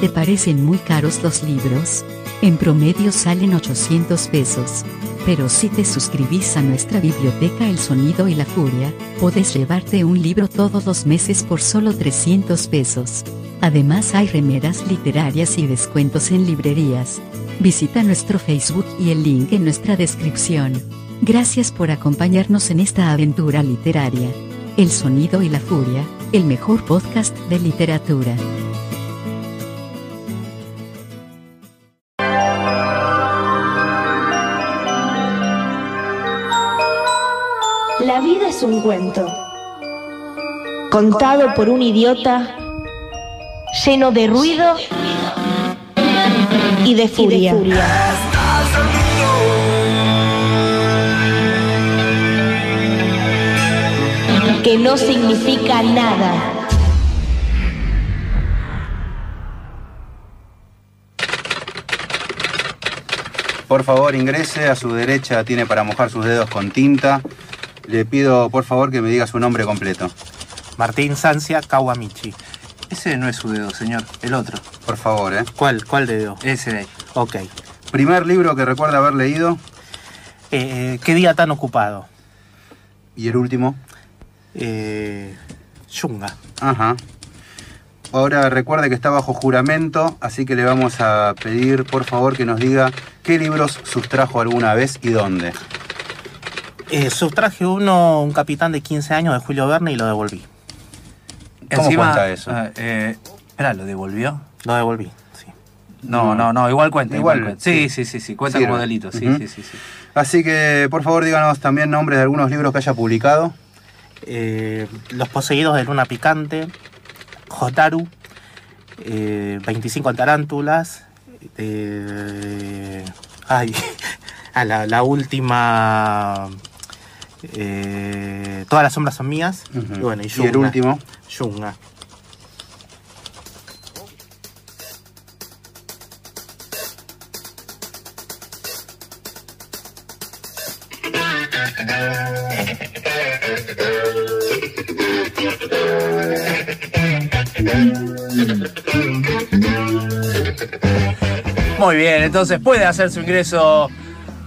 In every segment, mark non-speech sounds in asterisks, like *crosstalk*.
¿Te parecen muy caros los libros? En promedio salen 800 pesos. Pero si te suscribís a nuestra biblioteca El Sonido y la Furia, podés llevarte un libro todos los meses por solo 300 pesos. Además hay remeras literarias y descuentos en librerías. Visita nuestro Facebook y el link en nuestra descripción. Gracias por acompañarnos en esta aventura literaria. El Sonido y la Furia, el mejor podcast de literatura. Es un cuento, contado por un idiota, lleno de ruido y de furia. Que no significa nada. Por favor, ingrese. A su derecha tiene para mojar sus dedos con tinta. Le pido, por favor, que me diga su nombre completo. Martín Sancia Kawamichi. Ese no es su dedo, señor. El otro. Por favor, ¿eh? ¿Cuál? ¿Cuál dedo? Ese de ahí. Ok. Primer libro que recuerda haber leído Eh, ¿Qué día tan ocupado? y el último. Eh, Yunga. Ajá. Ahora recuerde que está bajo juramento, así que le vamos a pedir, por favor, que nos diga qué libros sustrajo alguna vez y dónde. Eh, sustraje uno, un capitán de 15 años de Julio Verne y lo devolví. ¿Cómo cuenta eso? ah, eh, espera, ¿lo devolvió? Lo devolví, sí. No, no, no, igual cuenta. Igual, Igual, cuenta. Sí, sí. sí, sí, sí, cuenta Sirve. como delito. Sí, sí, sí, sí. Así que, por favor, díganos también nombres de algunos libros que haya publicado. Eh, Los poseídos de Luna Picante, Jotaru, eh, 25 tarántulas, eh, ay, *laughs* a la, la última, eh, Todas las sombras son mías, y bueno, y, y el último. Yunga. Muy bien, entonces puede hacer su ingreso.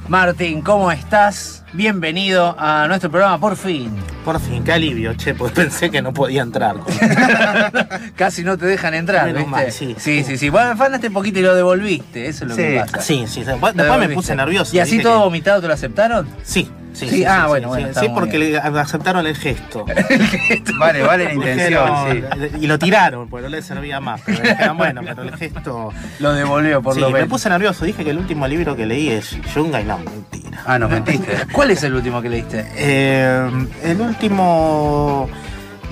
Martín, ¿cómo estás? Bienvenido a nuestro programa, por fin. Por fin, qué alivio, che, porque pensé que no podía entrar. *laughs* Casi no te dejan entrar, Menos ¿viste? mal, sí. sí, sí, sí. Bueno, afanaste un poquito y lo devolviste, eso es lo Sí. que pasa. Sí, sí. Después me puse nervioso. ¿Y así todo que- vomitado te lo aceptaron? Sí, sí, Sí, sí. ah, bueno, sí, bueno, sí, porque le aceptaron *laughs* el gesto. Vale, vale la intención, Dijeron-. Y lo tiraron, porque no le servía más. Pero dijeron, bueno, pero el gesto. Lo devolvió, por Sí, lo me menos. puse nervioso. Dije que el último libro que leí es Yunga y no, mentira. Ah, nos mentiste. *laughs* ¿Cuál es el último que leíste? Eh, el último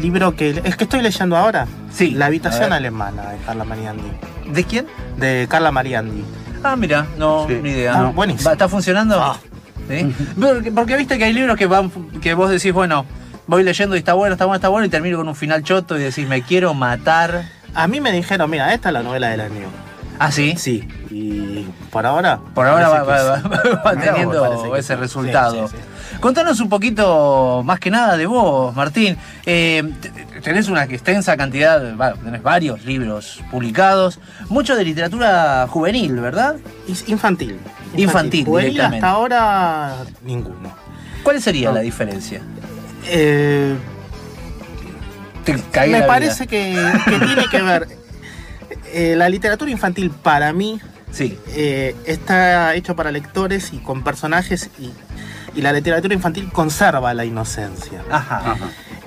libro que. Es que estoy leyendo ahora. Sí, La habitación alemana de Carla Mariandi. ¿De quién? De Carla Mariandi. Ah, mira, no, Sí. ni idea. Ah, no. buenísimo. ¿Está funcionando? Ah. ¿Sí? Porque, porque viste que hay libros que van que vos decís, bueno, voy leyendo y está bueno, está bueno, está bueno, y termino con un final choto y decís, me quiero matar. A mí me dijeron, mira, esta es la novela del año. Ah, sí. Sí, y por ahora. Por ahora va, va- teniendo ese resultado. Sí, sí, sí. Contanos un poquito más que nada de vos, Martín. Eh, tenés una extensa cantidad, bueno, tenés varios libros publicados, mucho de literatura juvenil, ¿verdad? Infantil. Infantil, directamente. hasta ahora ninguno. ¿Cuál sería No. la diferencia? Eh, me parece que tiene que ver. eh, la literatura infantil para mí Sí. eh, está hecho para lectores y con personajes y, y la literatura infantil conserva la inocencia. Ajá. Ajá.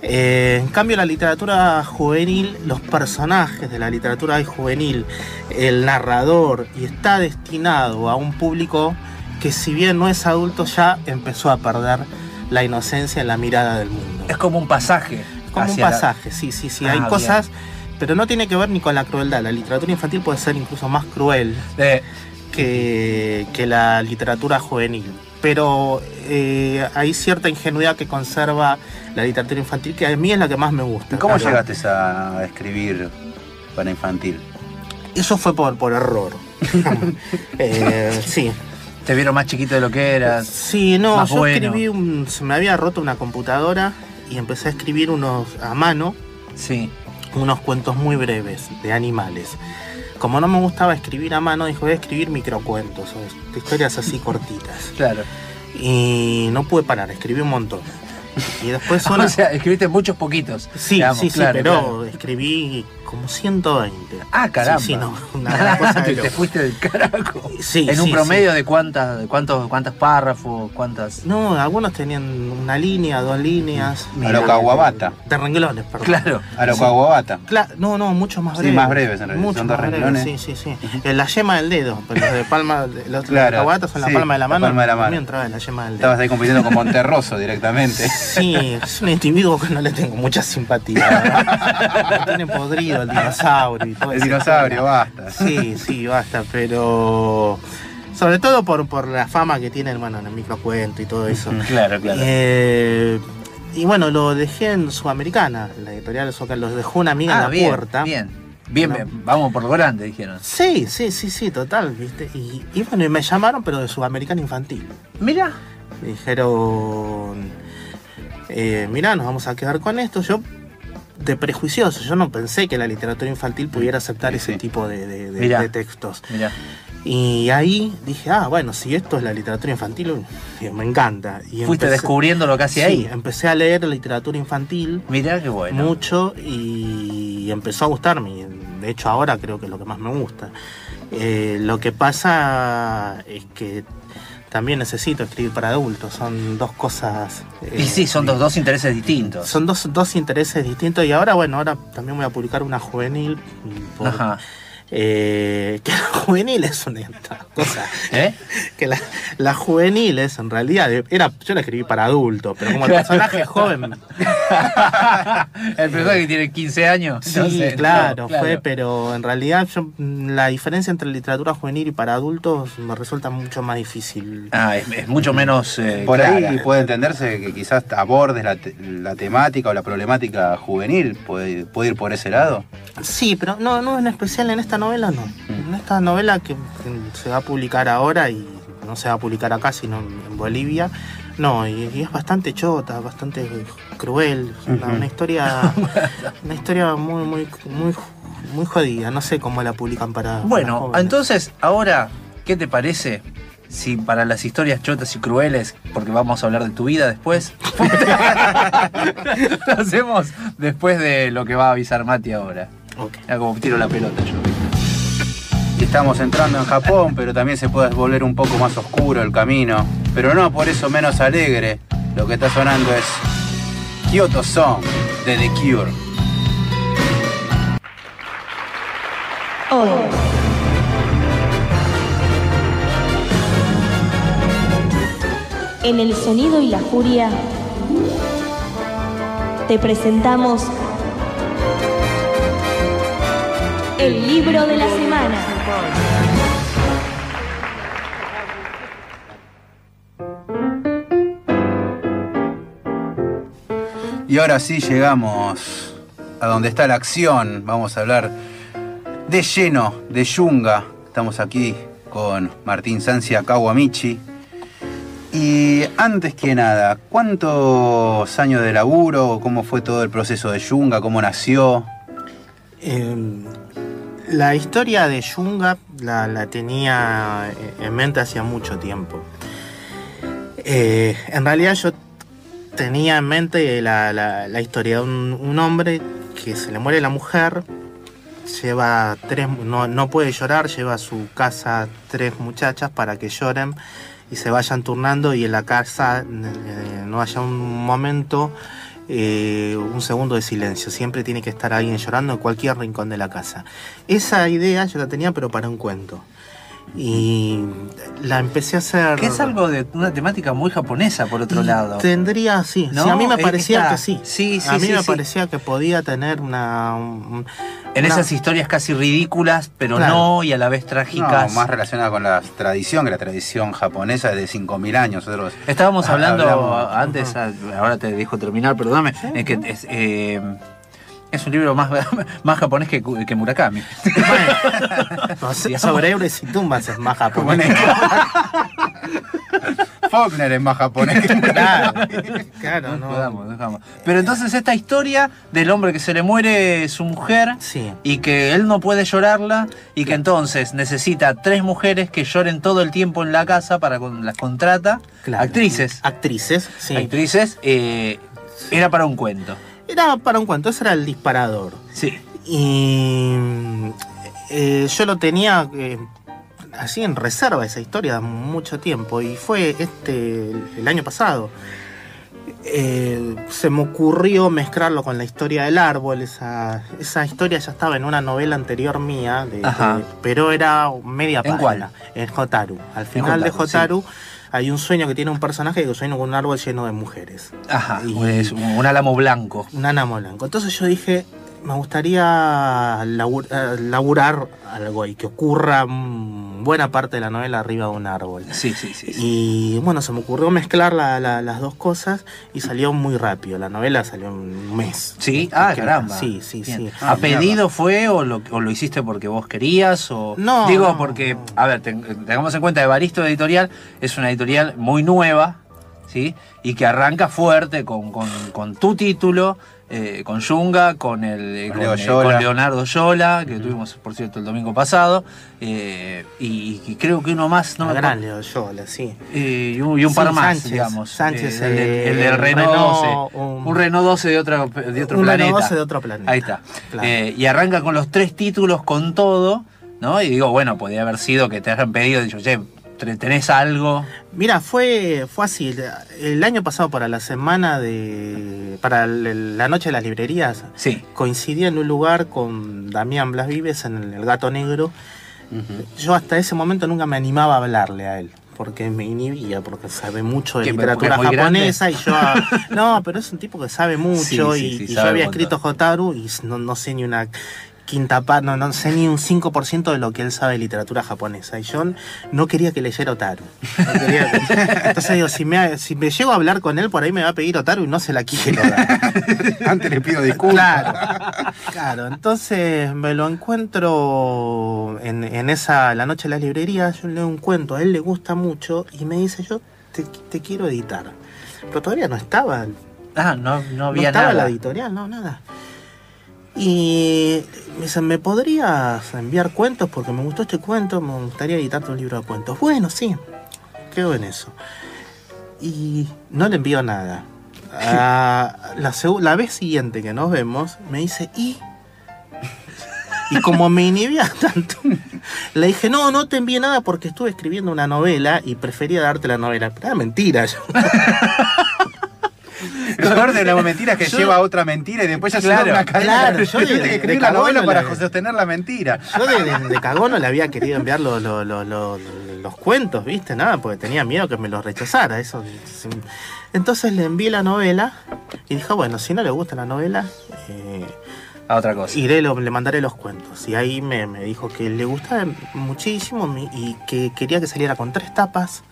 Eh, en cambio, la literatura juvenil, los personajes de la literatura juvenil, el narrador, y está destinado a un público que si bien no es adulto ya empezó a perder la inocencia en la mirada del mundo. Es como un pasaje. Como un la- pasaje, sí, sí, sí. Ah, Hay bien. cosas, pero no tiene que ver ni con la crueldad. La literatura infantil puede ser incluso más cruel Eh, que, que la literatura juvenil. Pero eh, hay cierta ingenuidad que conserva la literatura infantil que a mí es la que más me gusta. ¿Y cómo Claro. llegaste a escribir para infantil? Eso fue por, por error. *laughs* Eh, sí. te vieron más chiquito de lo que eras. Sí, no, Más yo bueno. escribí un. Se me había roto una computadora y empecé a escribir unos a mano, Sí. unos cuentos muy breves de animales. Como no me gustaba escribir a mano, dijo, voy a escribir microcuentos, o historias así *laughs* cortitas. Claro. Y no pude parar, escribí un montón. Y después una... *laughs* O sea, escribiste muchos poquitos. Sí, digamos, sí, sí, claro, pero claro. escribí como 120. Ah, caramba. Sí, sí, no, una cosa de te, te fuiste del carajo. Sí, en un sí, promedio de cuántas, de cuántos, cuántos párrafos, cuántas. No, algunos tenían una línea, dos líneas. A lo Kawabata. De renglones, perdón. Claro. A lo Kawabata. Cla- no, no, mucho más Sí, breves. más breves, en realidad. Mucho Son dos más breves, renglones. Sí, sí, sí. En la yema del dedo, pero los de palma, de- los Claro, caguatas son la sí, palma de la la mano. palma de la mano. entraba en la yema del dedo. Estabas ahí compitiendo con Monterroso directamente. *laughs* Sí, es un individuo que no le tengo mucha simpatía. Tiene podrido el dinosaurio y todo El dinosaurio, basta. Sí, sí, basta, pero sobre todo por, por la fama que tiene bueno, en el microcuento y todo eso. Claro, claro. Eh, y bueno, lo dejé en Sudamericana, la editorial Soca, los dejó una amiga en ah, la bien, puerta. bien. Bien, No. bien, vamos por lo grande, dijeron. Sí, sí, sí, sí, total, ¿viste? Y, y bueno, y me llamaron, pero de Sudamericana Infantil. Mira. Me dijeron, eh, mirá, nos vamos a quedar con esto. Yo, de prejuicioso, yo no pensé que la literatura infantil pudiera aceptar Sí, ese sí. tipo de, de- de- Mirá. de textos. Y ahí dije, ah, bueno, si esto es la literatura infantil, me encanta. Y Fuiste empecé- descubriendo lo que hacía Sí, ahí. empecé a leer literatura infantil Mira qué bueno. mucho y empezó a gustarme. De hecho, ahora creo que es lo que más me gusta. Eh, lo que pasa es que también necesito escribir para adultos. Son dos cosas. eh, Y sí, son dos, dos intereses distintos. Son dos, dos intereses distintos. Y ahora, bueno, ahora también voy a publicar una juvenil. por- Ajá. Eh, que la juvenil es una cosa. ¿Eh? Que la, la juvenil es en realidad. Era, yo la escribí para adultos, pero como el personaje es joven. *laughs* El personaje que tiene 15 años. Sí, no sé, claro, no, claro. fue, pero en realidad yo, mm, la diferencia entre literatura juvenil y para adultos me resulta mucho más difícil. Ah, es, es mucho menos. eh, Por clara. ahí puede entenderse que quizás abordes la, te- la temática o la problemática juvenil. ¿Puede, puede ir por ese lado? Sí, pero no, no en especial en esta novela no. En esta novela que, se va a publicar ahora y no se va a publicar acá sino en Bolivia. No, y, y es bastante chota, bastante cruel, una, historia, *laughs* una historia muy, muy, muy, muy jodida. No sé cómo la publican para. Bueno, entonces, ahora, ¿qué te parece? Si para las historias chotas y crueles, porque vamos a hablar de tu vida después, *laughs* *laughs* lo hacemos después de lo que va a avisar Mati ahora. Ok. Mira como tiro la pelota yo. Estamos entrando en Japón, pero también se puede volver un poco más oscuro el camino. Pero no por eso menos alegre. Lo que está sonando es Kyoto Song de The Cure. Hoy. En el sonido y la furia te presentamos el libro de la semana. Y ahora sí llegamos a donde está la acción. Vamos a hablar de lleno, de Yunga. Estamos aquí con Martín Sancia Kawamichi. Y antes que nada, ¿cuántos años de laburo? ¿Cómo fue todo el proceso de Yunga? ¿Cómo nació? Eh, la historia de Yunga la, tenía en mente hacía mucho tiempo. Eh, en realidad yo tenía en mente la, la- historia de un, un hombre que se le muere la mujer, lleva tres, no, no puede llorar, lleva a su casa tres muchachas para que lloren y se vayan turnando y en la casa eh, no haya un momento, eh, un segundo de silencio. Siempre tiene que estar alguien llorando en cualquier rincón de la casa. Esa idea yo la tenía pero para un cuento. Y la empecé a hacer... Que es algo de una temática muy japonesa, por otro y lado. Tendría, sí. ¿No? Sí, a mí me parecía que sí. sí, sí, A mí sí, me sí. parecía que podía tener una... un- En una- esas historias casi ridículas, pero Claro. no, y a la vez No, trágicas. más relacionada con la tradición, que la tradición japonesa es de 5.000 años. Nosotros Estábamos hablando hablamos. antes, ah, ahora te dejo terminar, perdóname, es que es, eh, es un libro más, *laughs* más japonés que, que Murakami. No sé, *laughs* sobre héroes y tumbas es más japonés. *laughs* Faulkner es más japonés. Claro, claro, No no jodamos. Pero entonces esta historia del hombre que se le muere su mujer Sí. y que él no puede llorarla y que entonces necesita tres mujeres que lloren todo el tiempo en la casa para con las contrata. Claro. Actrices. Actrices, sí. Actrices. eh, era para un cuento. Era para un cuento, ese era el disparador. Sí. Y eh, yo lo tenía eh, así en reserva esa historia mucho tiempo y fue este el, año pasado. Eh, se me ocurrió mezclarlo con la historia del árbol. Esa, esa historia ya estaba en una novela anterior mía, de- Ajá. de- pero era media ¿En página. En Jotaru. Al final de Jotaru hay un sueño que tiene un personaje que sueña con un árbol lleno de mujeres. Ajá. Y- Es un, un álamo blanco. un ánamo blanco. Entonces yo dije, me gustaría labur- eh, laburar algo y que ocurra mm, buena parte de la novela arriba de un árbol. Sí, sí, sí. Y bueno, se me ocurrió mezclar la- la- las dos cosas y salió muy rápido. La novela salió en un mes. Sí, ah, Que- caramba. Sí, sí, Bien. sí. ¿A Ah, pedido fue o lo, o lo hiciste porque vos querías? O... No, Digo, porque, a ver, ten- tengamos en cuenta, Evaristo Editorial es una editorial muy nueva, ¿sí? Y que arranca fuerte con, con- con tu título, eh, con Yunga, con, el, eh, Con con, Leo eh, Yola. con Leonardo Yola, que tuvimos, por cierto, el domingo pasado, eh, y, y creo que uno más, no La me gran Leo Yola, sí. eh, y un, y un Sí, par más, Sánchez, digamos. Sánchez, eh, el, del- el del Renault, Renault, 12. un- Un, Renault 12 de, otra, de otro Un planeta. Renault 12 de otro planeta. Ahí está. Claro. Eh, y arranca con los tres títulos con todo, ¿no? Y digo, bueno, podría haber sido que te hayan pedido, dicho, che, tenés algo. Mira, fue, fue así. El, año pasado para la semana de... para la noche de las librerías, Sí. coincidí en un lugar con Damián Blas Vives en el Gato Negro. Yo hasta ese momento nunca me animaba a hablarle a él. Porque me inhibía, porque sabe mucho de ¿Qué, porque literatura japonesa y yo... *laughs* No, pero es un tipo que sabe mucho Sí, sí, y, sí, y yo sabe había escrito Jotaru y no, no sé ni una quinta parte, no, no sé ni un 5% de lo que él sabe de literatura japonesa. Y yo no quería que leyera Otaru. No quería que- *laughs* Entonces digo, si me, si me llego a hablar con él, por ahí me va a pedir Otaru y no se la quiero dar. *laughs* Antes le pido disculpas. Claro, claro. Entonces me lo encuentro en, en esa, la noche de la librería, yo leo un cuento, a él le gusta mucho y me dice, yo te, te quiero editar. Pero todavía no estaba, no Ah, no, no había estaba nada. la editorial, no, nada. Y me dice, ¿me podrías enviar cuentos? Porque me gustó este cuento, me gustaría editarte un libro de cuentos. Bueno, sí, quedo en eso. Y no le envío nada. Ah, la, vez siguiente que nos vemos, me dice, ¿y? Y como me inhibía tanto, le dije, no, no te envié nada porque estuve escribiendo una novela y prefería darte la novela. Era mentira. Yo, peor de la mentira es que Yo- lleva a otra mentira y después ya se Claro, da una cadena. claro, yo de- Tiene que de escribir la cagón novela no para la- sostener la mentira. Yo de, de, de cagón no le había querido enviar lo- lo- lo- lo- los cuentos, ¿viste? Nada, porque tenía miedo que me los rechazara. Eso. sí. Entonces le envié la novela y dijo, bueno, si no le gusta la novela, eh, A otra cosa. iré, lo- le mandaré los cuentos. Y ahí me, me dijo que le gustaba muchísimo y que quería que saliera con tres tapas.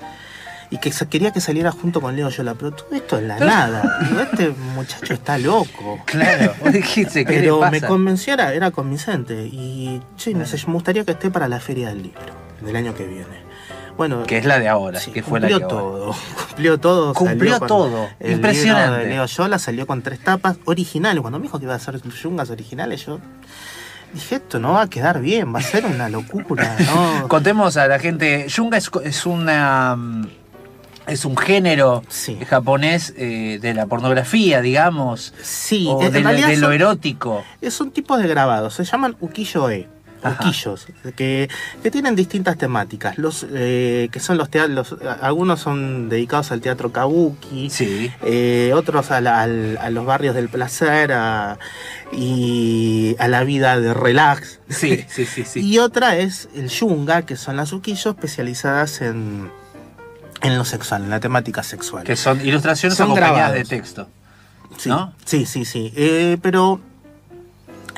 Y que quería que saliera junto con Leo Yola, pero todo esto es la nada. Digo, este muchacho está loco. Claro, dijiste, ¿qué Pero me convenció, era, era convincente. Y che, no sé, me gustaría que esté para la feria del libro del año que viene. Bueno, Que es la de ahora, sí, que fue la cumplió que todo. *laughs* Cumplió todo. Cumplió salió todo. el Impresionante. libro de Leo Yola salió con tres tapas originales. Cuando me dijo que iba a hacer yungas originales, yo dije, esto no va a quedar bien, va a ser una locura. ¿no? *laughs* Contemos a la gente, Yunga es, es una mm, es un género Sí. japonés eh, de la pornografía, digamos, Sí, o de, lo- realidad de lo son- erótico. Es un tipo de grabados, se llaman ukiyo-e. Ukiyos, que, que tienen distintas temáticas. Los eh, que son los teatros, algunos son dedicados al teatro kabuki, Sí. eh, otros a, la- al- a los barrios del placer a- y a la vida de relax. Sí, sí, sí, sí. *laughs* Y otra es el yunga, que son las ukiyos especializadas en, en lo sexual, en la temática sexual. Que son ilustraciones Son acompañadas grabados. de texto. Sí, ¿no? sí, sí, sí. Eh, pero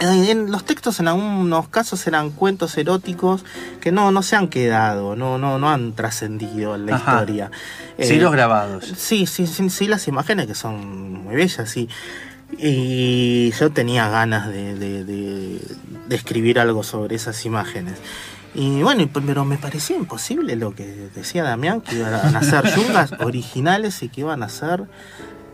en los textos en algunos casos eran cuentos eróticos que no, no se han quedado, no, no, no han trascendido en la Ajá. historia. Sí, Eh, los grabados. Sí, sí, sí, sí, las imágenes que son muy bellas, sí. Y yo tenía ganas de, de- de- de escribir algo sobre esas imágenes. Y bueno, y- pero me parecía imposible lo que decía Damián, que iban a hacer *laughs* yungas originales y que iban a hacer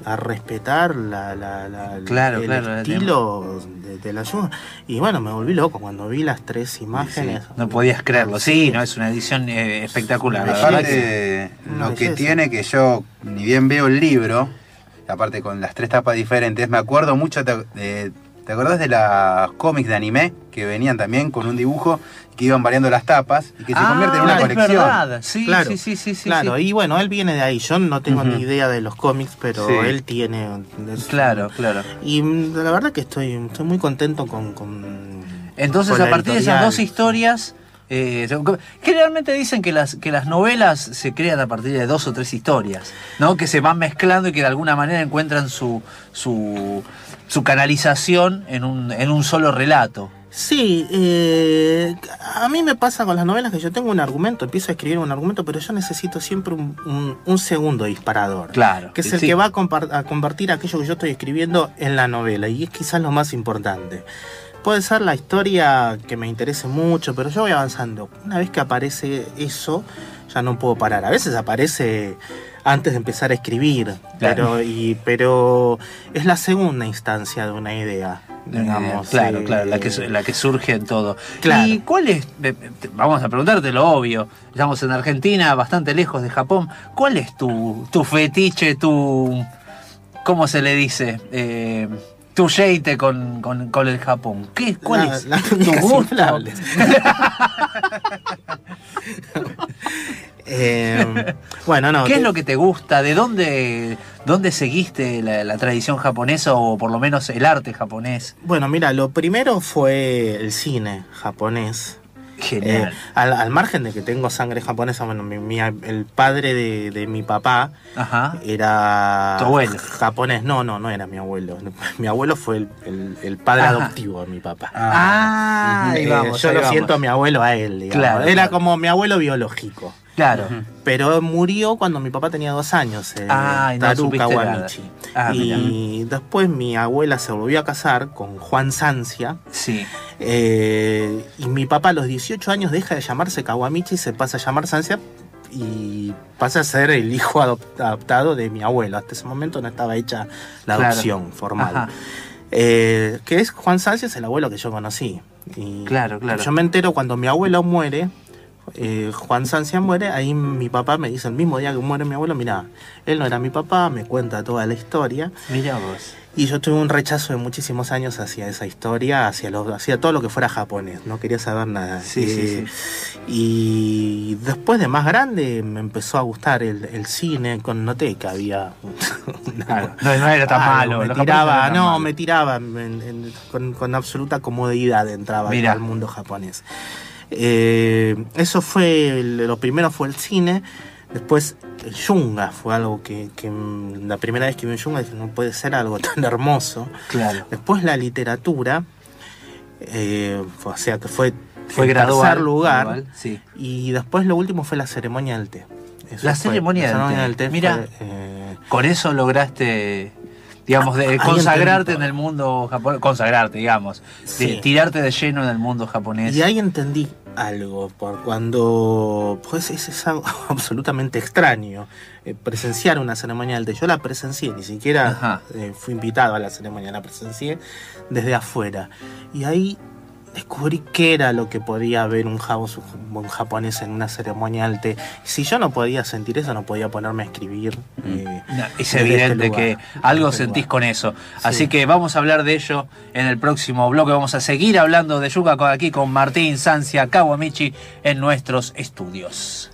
a respetar la, la- la- Claro, el claro, estilo de, de la yunga. Y bueno, me volví loco cuando vi las tres imágenes. No podías creerlo. Sí, no es una edición eh, espectacular. La verdad que- lo que tiene que yo, ni bien veo el libro, aparte con las tres tapas diferentes, me acuerdo mucho de... ¿Te acordás de las cómics de anime que venían también con un dibujo que iban variando las tapas y que se Ah, convierte en una es colección? verdad. Sí, Claro, sí, sí, sí, sí, claro, sí. y bueno, él viene de ahí. Yo no tengo ni idea de los cómics, pero Sí. él tiene. es- Claro, claro. Y mm, la verdad que estoy, estoy muy contento con. con Entonces, con a partir de esas dos historias, eh, generalmente dicen que las, que las novelas se crean a partir de dos o tres historias, ¿no? Que se van mezclando y que de alguna manera encuentran su, su, su canalización en un, en un solo relato. Sí, eh, a mí me pasa con las novelas que yo tengo un argumento, empiezo a escribir un argumento, pero yo necesito siempre un, un- un segundo disparador. Claro. Que es el sí. que va a, a convertir aquello que yo estoy escribiendo en la novela, y es quizás lo más importante. Puede ser la historia que me interese mucho, pero yo voy avanzando. Una vez que aparece eso, ya no puedo parar. A veces aparece antes de empezar a escribir, pero, y, pero es la segunda instancia de una idea. Digamos, claro, eh, claro, la que, la que surge en todo. Claro. ¿Y cuál es, eh, vamos a preguntarte lo obvio, estamos en Argentina, bastante lejos de Japón, ¿cuál es tu, tu fetiche, tu, ¿cómo se le dice? Eh, tu jeite con, con, con el Japón. ¿Qué, ¿Cuál La- es las. *laughs* Eh, bueno, no. ¿Qué es lo que te gusta? ¿De dónde, dónde seguiste la, la tradición japonesa o por lo menos el arte japonés? Bueno, mira, lo primero fue el cine japonés. Genial. Eh, al, al margen de que tengo sangre japonesa, bueno, mi- mi- el padre de, de mi papá Ajá. era Tu abuelo. japonés. No, no, no era mi abuelo. Mi abuelo fue el, el- el padre Ajá. adoptivo de mi papá. Ah, ahí Eh, vamos, yo ahí lo vamos. siento a mi abuelo a él, digamos. Claro, Era claro. como mi abuelo biológico. Claro. Pero murió cuando mi papá tenía dos años, eh, Ay, no Taru supiste nada. Kawamichi. Ah, y después mi abuela se volvió a casar con Juan Sancia. Sí. eh, y mi papá a los 18 años deja de llamarse Kawamichi y se pasa a llamar Sancia y pasa a ser el hijo adop- adoptado de mi abuelo. Hasta ese momento no estaba hecha la Claro. adopción formal. Eh, que es Juan Sánchez, el abuelo que yo conocí. Y Claro, claro. Yo me entero cuando mi abuelo muere, eh, Juan Sancia muere, ahí mi papá me dice el mismo día que muere mi abuelo, mira, él no era mi papá, me cuenta toda la historia. Mira vos. Y yo tuve un rechazo de muchísimos años hacia esa historia, hacia, lo, hacia todo lo que fuera japonés, no quería saber nada. Sí, sí, sí. Y después de más grande me empezó a gustar el, el cine, con noté que había... *laughs* Claro, no, no era tan algo, malo. Me tiraba, no, me tiraba en- en- con, con absoluta comodidad entraba al mundo japonés. Eh, eso fue, lo primero fue el cine, después el yunga fue algo que, que, la primera vez que vi un yunga dije, no puede ser algo *laughs* tan hermoso. Claro. Después la literatura, eh, o sea que fue, Fue en gradual. tercer lugar. gradual, Sí. Y después lo último fue la ceremonia del té. Eso La fue- ceremonia del té. Mira. fue, eh, Con eso lograste, digamos, de Ahí consagrarte en el mundo japonés. Consagrarte, digamos. De tirarte de lleno en el mundo japonés. Y ahí entendí algo, por cuando, pues es, es algo *laughs* absolutamente extraño, eh, presenciar una ceremonia del té. Yo la presencié, ni siquiera eh, fui invitado a la ceremonia, la presencié desde afuera. Y ahí descubrí qué era lo que podía ver un, jabo- un japonés en una ceremonia del té. Si yo no podía sentir eso, no podía ponerme a escribir. eh, No, es este evidente lugar, que desde algo este sentís lugar. con eso. Sí. Así que vamos a hablar de ello en el próximo bloque. Vamos a seguir hablando de Yuka aquí con Martín Sancia Kawamichi en nuestros estudios.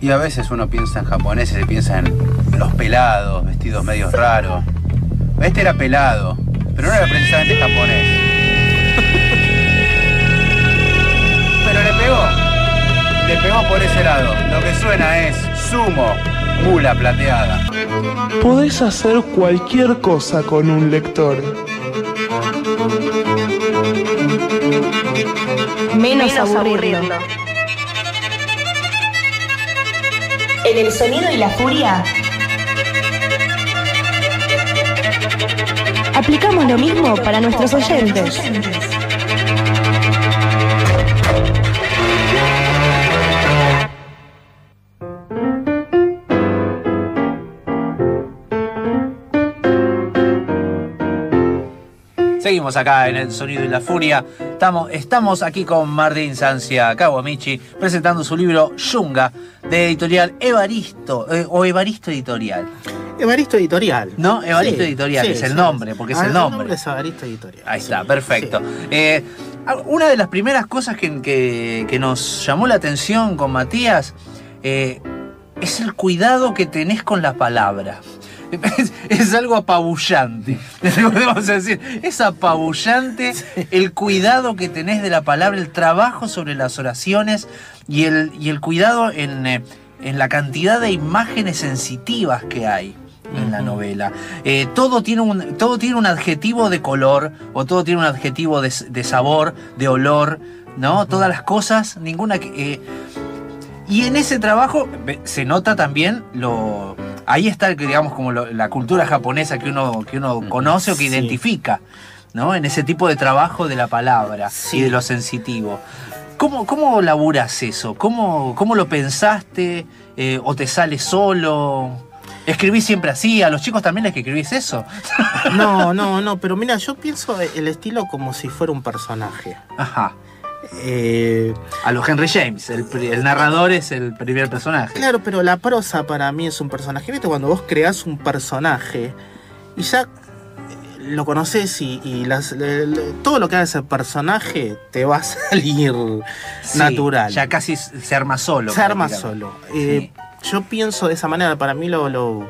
Y a veces uno piensa en japoneses y piensa en los pelados, vestidos medios raros. Este era pelado, pero no era precisamente japonés. Pero le pegó. Le pegó por ese lado. Lo que suena es sumo, mula plateada. Podés hacer cualquier cosa con un lector. Menos, aburrirlo. En el sonido y la furia. Aplicamos lo mismo para nuestros oyentes. Seguimos acá en el Sonido y la Furia. Estamos, estamos aquí con Martín Sancia Kawamichi presentando su libro Yunga de editorial Evaristo eh, o Evaristo Editorial. Evaristo Editorial. ¿No? Evaristo Editorial, es el nombre, porque es Ah, el nombre. es Evaristo Editorial. Ahí está, perfecto. Eh, una de las primeras cosas que, que- que nos llamó la atención con Matías eh, es el cuidado que tenés con la palabra. Es, es algo apabullante, *laughs* podemos decir. Es apabullante el cuidado que tenés de la palabra, el trabajo sobre las oraciones y el, y el cuidado en, eh, en la cantidad de imágenes sensitivas que hay en la novela. Eh, todo, tiene un, todo tiene un adjetivo de color o todo tiene un adjetivo de, de sabor, de olor, ¿no? Todas las cosas, ninguna que... eh, y en ese trabajo se nota también lo... Ahí está, digamos, como lo- la cultura japonesa que uno, que uno conoce o que Sí. identifica, ¿no? En ese tipo de trabajo de la palabra Sí. y de lo sensitivo. ¿Cómo, cómo laburas eso? ¿Cómo, cómo lo pensaste? Eh, ¿O te sale solo? ¿Escribís siempre así? ¿A los chicos también les que escribís eso? No, no, no, pero mira, yo pienso el estilo como si fuera un personaje. Ajá. Eh, A los Henry James. El, narrador es el primer personaje. claro, pero la prosa para mí es un personaje. ¿Viste cuando vos creás un personaje y ya eh, lo conoces y, y las- le- le- todo lo que haga ese personaje te va a *laughs* salir Sí, natural? Ya casi se arma solo. se arma solo. Eh, Yo pienso de esa manera, para mí lo... lo-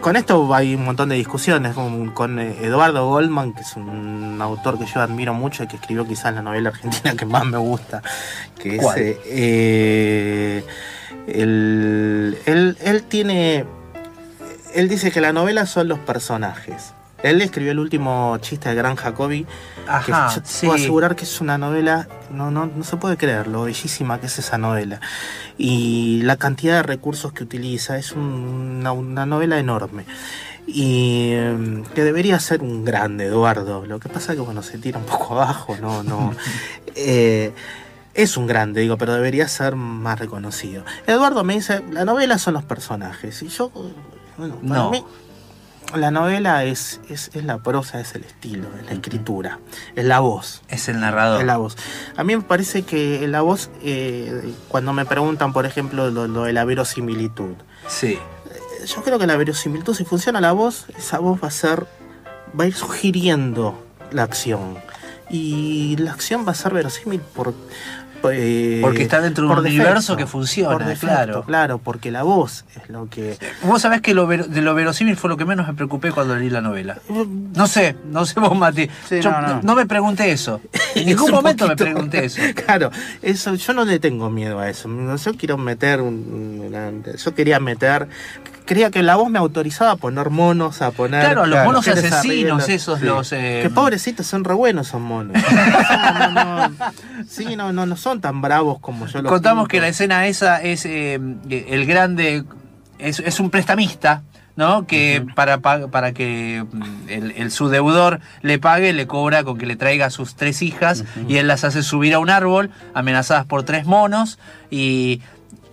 con esto hay un montón de discusiones, con, con, eh, Eduardo Goldman, que es un autor que yo admiro mucho y que escribió quizás la novela argentina que más me gusta, que es... ¿Cuál? eh, eh, él, él tiene... Él dice que la novela son los personajes. Él escribió el último chiste de Gran Jacobi, que Ajá, yo te sí. puedo asegurar que es una novela, no, no, no se puede creer lo bellísima que es esa novela. Y la cantidad de recursos que utiliza, es un- una, una novela enorme. Y eh, que debería ser un grande, Eduardo. Lo que pasa es que bueno, se tira un poco abajo, no, no. *laughs* Eh, es un grande, digo, pero debería ser más reconocido. Eduardo me dice, la novela son los personajes. Y yo, bueno, para No. mí, la novela es, es, es la prosa, es el estilo, es la escritura, es la voz. Es el narrador. Es la voz. A mí me parece que la voz, eh, cuando me preguntan, por ejemplo, lo, lo de la verosimilitud, Sí. eh, yo creo que la verosimilitud, si funciona la voz, esa voz va a ser, va a ir sugiriendo la acción. Y la acción va a ser verosímil por... eh, Porque está dentro de un universo que funciona, por defecto, claro. Claro, porque la voz es lo que... Vos sabés que lo ver- de lo verosímil fue lo que menos me preocupé cuando leí la novela. No sé, no sé vos, Mati. Sí, Yo no, no. no me pregunté eso. *laughs* En ningún momento poquito- me pregunté eso. *laughs* Claro, eso yo no le tengo miedo a eso. Yo quiero meter un, una- yo quería meter creía que la voz me autorizaba a poner monos, a poner Claro, los monos asesinos, arriba. esos, los. eh, Que pobrecitos, son re buenos son monos. *laughs* No, no, no. Sí, no, no, no son tan bravos como yo los Contamos pinto. que la escena esa es eh, el grande, es, es un prestamista, ¿no? Que para, pa- para que mm, el, el- su deudor le pague, le cobra con que le traiga a sus tres hijas y él las hace subir a un árbol, amenazadas por tres monos, y,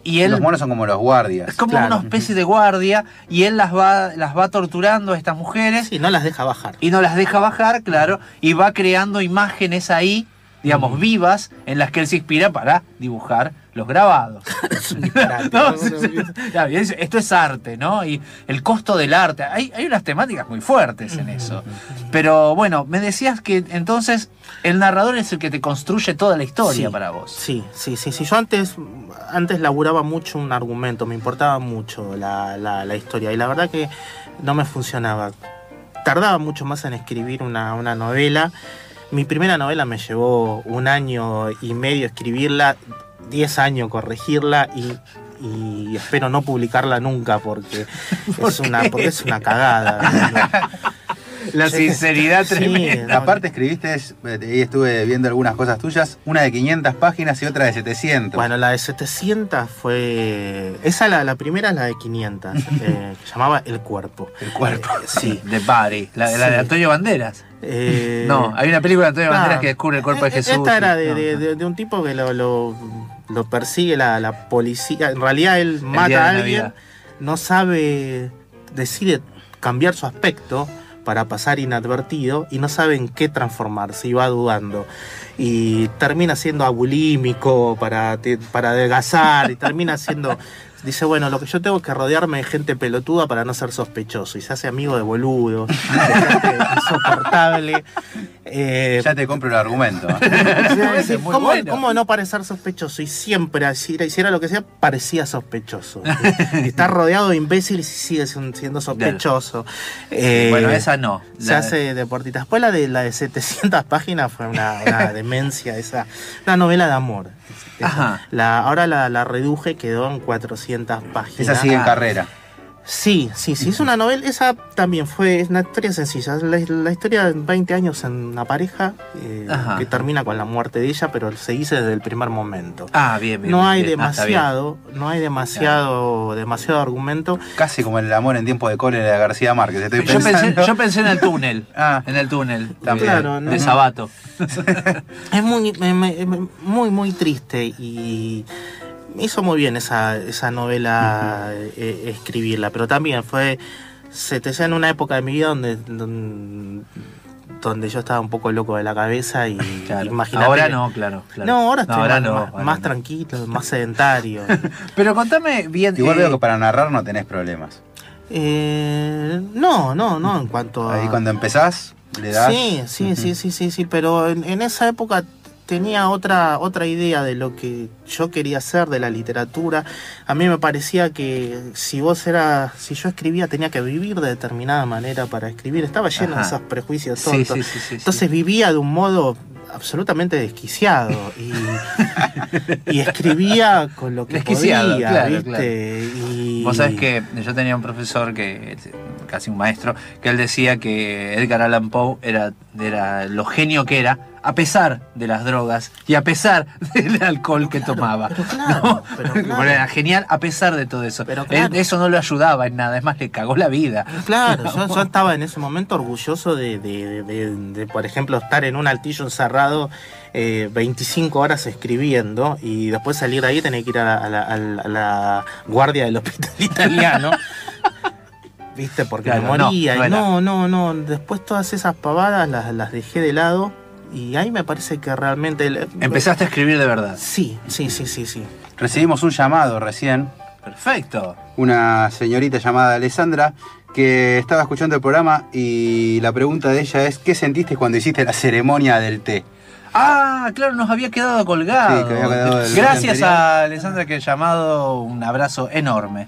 y él... Los monos son como los guardias. es como Claro. una especie de guardia y él las va, las va torturando a estas mujeres Sí, no las deja bajar. y no las deja bajar, claro, y va creando imágenes ahí, digamos, vivas, en las que él se inspira para dibujar los grabados. *laughs* *laughs* No, esto es arte, ¿no? Y el costo del arte. Hay, hay unas temáticas muy fuertes en eso. Pero bueno, me decías que entonces el narrador es el que te construye toda la historia Sí, para vos. Sí, sí, sí, sí. Yo antes, antes laburaba mucho un argumento, me importaba mucho la, la- la historia y la verdad que no me funcionaba. Tardaba mucho más en escribir una, una novela. Mi primera novela me llevó un año y medio escribirla, diez años corregirla y, y espero no publicarla nunca porque, *laughs* ¿Por es, una, porque es una cagada. *laughs* La sinceridad Sí, tremenda. Aparte escribiste, eh, y estuve viendo algunas cosas tuyas, una de 500 páginas y otra de 700. Bueno, la de 700 fue... Esa, la, la primera es la de 500, *laughs* eh, que llamaba El Cuerpo. El cuerpo. Eh, sí. De Bari, la, la de. Antonio Banderas. Eh, No, hay una película de Antonio. Banderas que descubre el cuerpo de Eh, Jesús. Esta era de, no, de- no. de- de un tipo que lo, lo, lo persigue la, la policía. En realidad él mata a alguien, no sabe, decide cambiar su aspecto para pasar inadvertido y no sabe en qué transformarse y va dudando. Y termina siendo abulímico para, para adelgazar y termina siendo... *laughs* Dice, bueno, lo que yo tengo es que rodearme de gente pelotuda para no ser sospechoso. Y se hace amigo de boludos, de gente *laughs* insoportable. Eh, Ya te compro el argumento. *laughs* ¿eh? ¿cómo, bueno. cómo no parecer sospechoso? Y siempre, hiciera, hiciera lo que sea, parecía sospechoso. Y Está rodeado de imbéciles y sigue siendo sospechoso. Eh, bueno, esa no. Se hace deportista. Después la de, la de 700 páginas fue una, una demencia, esa, una novela de amor. Ajá. La, ahora la, la reduje, quedó en 400 páginas. Esa sigue en carrera. Sí, sí, sí, es una novela, esa también fue, es una historia sencilla, la, la historia de 20 años en una pareja eh, que termina con la muerte de ella, pero se dice desde el primer momento. Ah, bien, bien. no hay bien. Ah, bien. demasiado, no hay demasiado, demasiado argumento. Casi como el amor en tiempo de cólera de García Márquez. Estoy Yo pensé, pensando. yo pensé en el túnel. *laughs* Ah. En el túnel. También. de- Claro, no. de Sabato. *laughs* Es muy, muy, muy triste y me hizo muy bien esa, esa novela eh, escribirla, pero también fue, se te en una época de mi vida donde, donde, donde yo estaba un poco loco de la cabeza y Claro. imagínate Ahora que- no, claro. claro. No, ahora estoy ahora más, no, más- ahora más no. tranquilo, más sedentario. *laughs* Pero contame bien. Igual eh, veo que para narrar no tenés problemas. Eh, no, no, no, en cuanto a... Ahí cuando empezás, le das. Sí, sí, sí, sí, sí, sí, pero en, en esa época tenía otra, otra idea de lo que yo quería hacer de la literatura. A mí me parecía que si vos era, si yo escribía tenía que vivir de determinada manera para escribir. Estaba lleno de esos prejuicios tontos. sí, sí, sí. Entonces vivía de un modo absolutamente desquiciado y, y escribía con lo que Desquiciado, podía, claro, ¿viste? Y- Vos sabés que yo tenía un profesor que, casi un maestro, que él decía que Edgar Allan Poe era, era lo genio que era, a pesar de las drogas y a pesar *laughs* del alcohol que tomaba. pero claro, ¿no? pero *laughs* claro. era genial a pesar de todo eso. Pero Él- claro. eso no lo ayudaba en nada, es más, le cagó la vida. Claro, *laughs* yo, yo estaba en ese momento orgulloso de, de- de- de, por ejemplo, estar en un altillo encerrado eh, 25 horas escribiendo y después salir de ahí y tener que ir a la, a la- a la- a la guardia del hospital *laughs* italiano. ¿Viste? Porque Claro, me no, moría. no no, no, no. Después todas esas pavadas las, las dejé de lado y ahí me parece que realmente... el- Empezaste a escribir de verdad. Sí, sí, sí, sí, sí. Recibimos un llamado recién. Perfecto. Una señorita llamada Alessandra que estaba escuchando el programa y la pregunta de ella es: ¿Qué sentiste cuando hiciste la ceremonia del té? Ah, claro, nos había quedado colgado. Sí, que había quedado del Gracias a Alessandra que ha llamado, un abrazo enorme.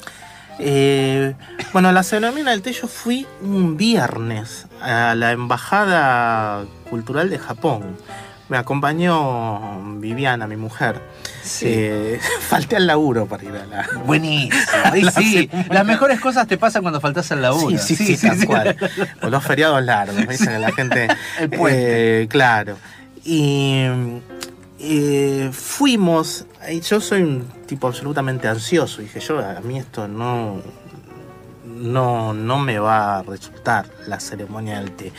Eh, bueno, la ceremonia del té yo fui un viernes a la Embajada Cultural de Japón. Me acompañó Viviana, mi mujer. Eh, *laughs* falté al laburo para ir a la... Buenísimo. *laughs* Y La sí, las mejores cosas te pasan cuando faltas al laburo. Sí, sí, sí, tal cual. *laughs* O los feriados largos, me dicen que la gente... El puente. Eh, claro. Y eh, fuimos, yo soy un tipo absolutamente ansioso, dije yo, a mí esto no, no, no me va a resultar la ceremonia del té.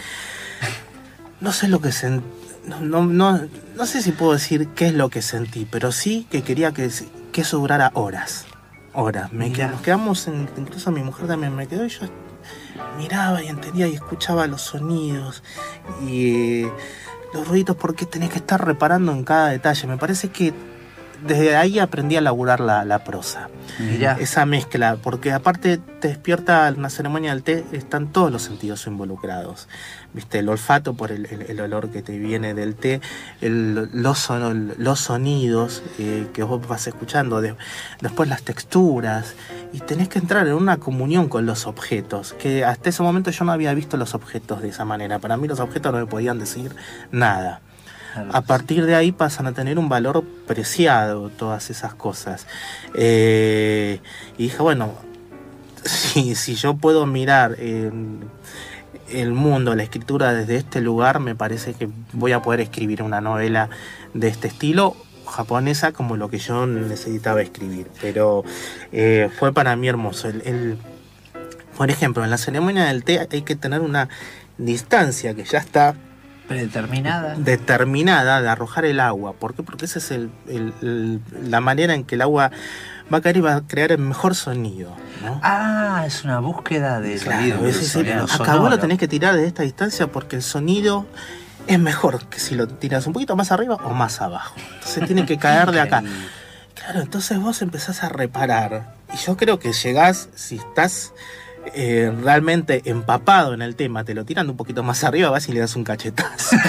No sé lo que sentí, no, no, no, no sé si puedo decir qué es lo que sentí, pero sí que quería que, que eso durara horas. Horas. Me qued- nos quedamos, en- incluso mi mujer también me quedó y yo miraba y entendía y escuchaba los sonidos y eh, los ruidos porque tenés que estar reparando en cada detalle. Me parece que desde ahí aprendí a laburar la, la prosa. Mirá. Esa mezcla, porque aparte te despierta una ceremonia del té, están todos los sentidos involucrados. Viste, el olfato por el, el- el olor que te viene del té, el- los, son- los sonidos eh, que vos vas escuchando, de- después las texturas, y tenés que entrar en una comunión con los objetos, que hasta ese momento yo no había visto los objetos de esa manera. Para mí los objetos no me podían decir nada. A partir de ahí pasan a tener un valor preciado todas esas cosas. Eh, y dije, bueno, *laughs* si, yo puedo mirar el mundo, la escritura desde este lugar, me parece que voy a poder escribir una novela de este estilo japonesa como lo que yo necesitaba escribir. Pero eh, fue para mí hermoso. El- por ejemplo, en la ceremonia del té hay que tener una distancia que ya está Predeterminada. determinada de arrojar el agua. ¿Por qué? Porque esa es el- el- el- la manera en que el agua va a caer y va a crear el mejor sonido. ¿no? Ah, es una búsqueda de Claro, sonido. es decir, sonoro. lo tenés que tirar de esta distancia porque el sonido es mejor que si lo tiras un poquito más arriba o más abajo. Entonces tiene que caer de acá. Claro, entonces vos empezás a reparar. Y yo creo que llegás, si estás eh, realmente empapado en el tema, te lo tiran un poquito más arriba, vas y le das un cachetazo. *laughs*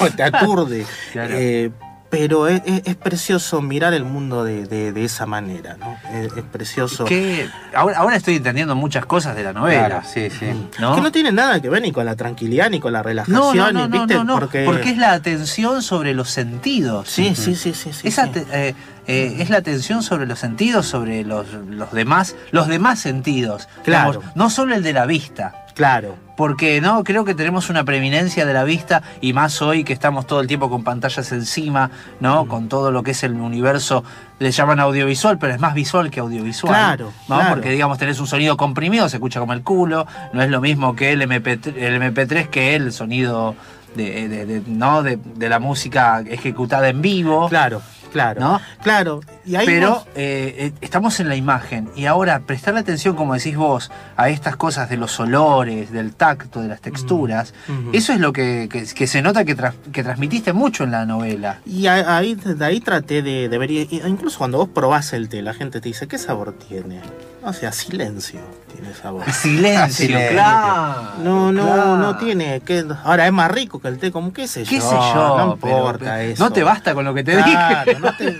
No, te aturde. Claro. Eh, pero es, es- es precioso mirar el mundo de, de- de esa manera, ¿no? Es, es precioso. Que ahora, ahora estoy entendiendo muchas cosas de la novela. Claro, sí, sí. ¿no? Que no tiene nada que ver ni con la tranquilidad ni con la relajación, no, no, ni, no, ¿viste? no, no, Porque, porque es la atención sobre los sentidos. Sí, sí, sí, sí. sí, Esa sí. te- eh, eh, es la atención sobre los sentidos, sobre los, los demás, los demás sentidos. Claro. Digamos, no solo el de la vista. Claro. Porque no, creo que tenemos una preeminencia de la vista y más hoy que estamos todo el tiempo con pantallas encima, ¿no? Con todo lo que es el universo, le llaman audiovisual, pero es más visual que audiovisual. Claro, ¿no? claro. Porque digamos tenés un sonido comprimido, se escucha como el culo, no es lo mismo que el MP3, el MP3 que el sonido de, de- de- ¿no? de, de la música ejecutada en vivo. Claro, claro. ¿No? Claro. Y ahí Pero vos- eh, eh, estamos en la imagen y ahora prestarle atención, como decís vos, a estas cosas de los olores, del tacto, de las texturas, Ujú. eso es lo que, que- que se nota que, que transmitiste mucho en la novela. Y ahí, de ahí traté de, de ver, incluso cuando vos probás el té, la gente te dice, ¿qué sabor tiene? O sea, silencio tiene sabor. *laughs* Silencio, Silencio. claro. No, no, claro. no tiene. Que, ahora es más rico que el té, como qué sé yo. ¿Qué sé yo? No importa pero eso. No te basta con lo que te Claro, dije. no te.